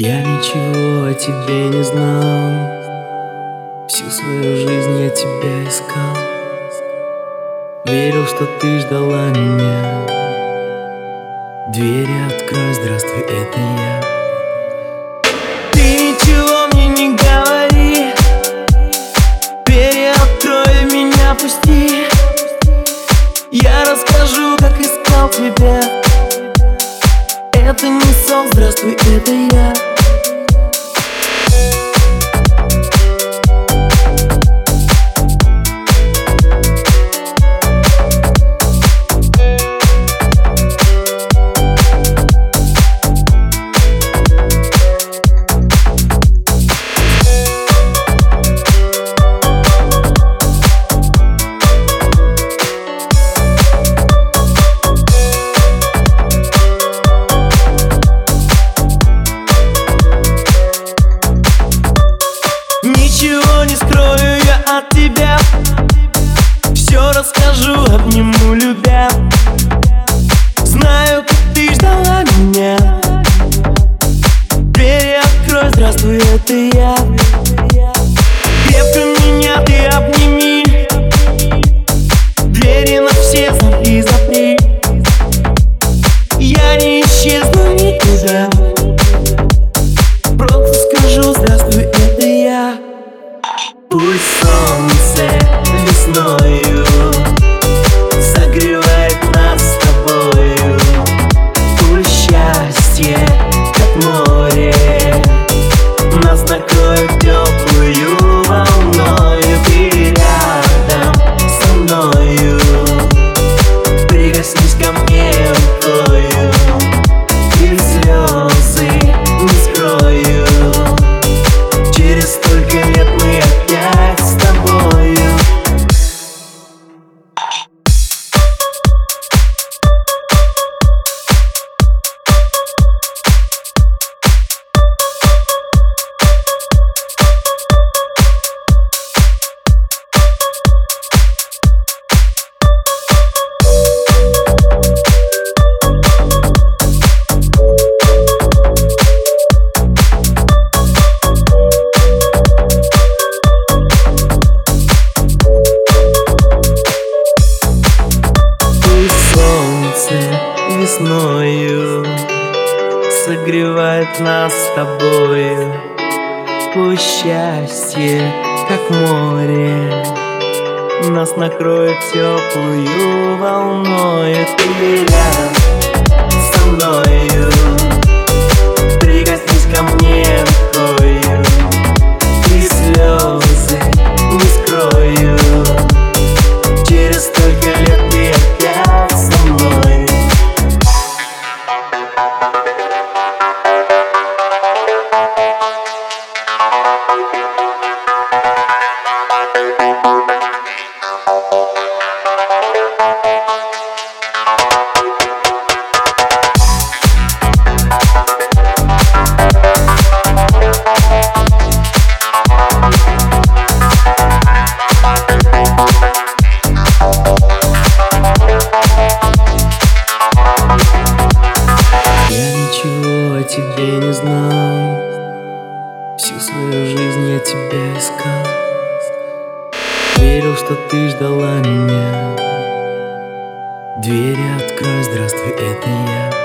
Я ничего о тебе не знал. Всю свою жизнь я тебя искал. Верил, что ты ждала меня. Двери открой, здравствуй, это я. Ты ничего мне не говори. Двери открой, меня пусти. Я расскажу, как искал тебя. Это не сон, здравствуй, это я Расскажу, обниму, любя. Знаю, как ты ждала меня. Двери открой, здравствуй, это я. Крепко меня ты обними. Двери на все весною Согревает нас с тобою Пусть счастье, как море Нас накроет теплую волной. Ты рядом со мною Всю свою жизнь я тебя искал. Верил, что ты ждала меня. Двери открой, здравствуй, это я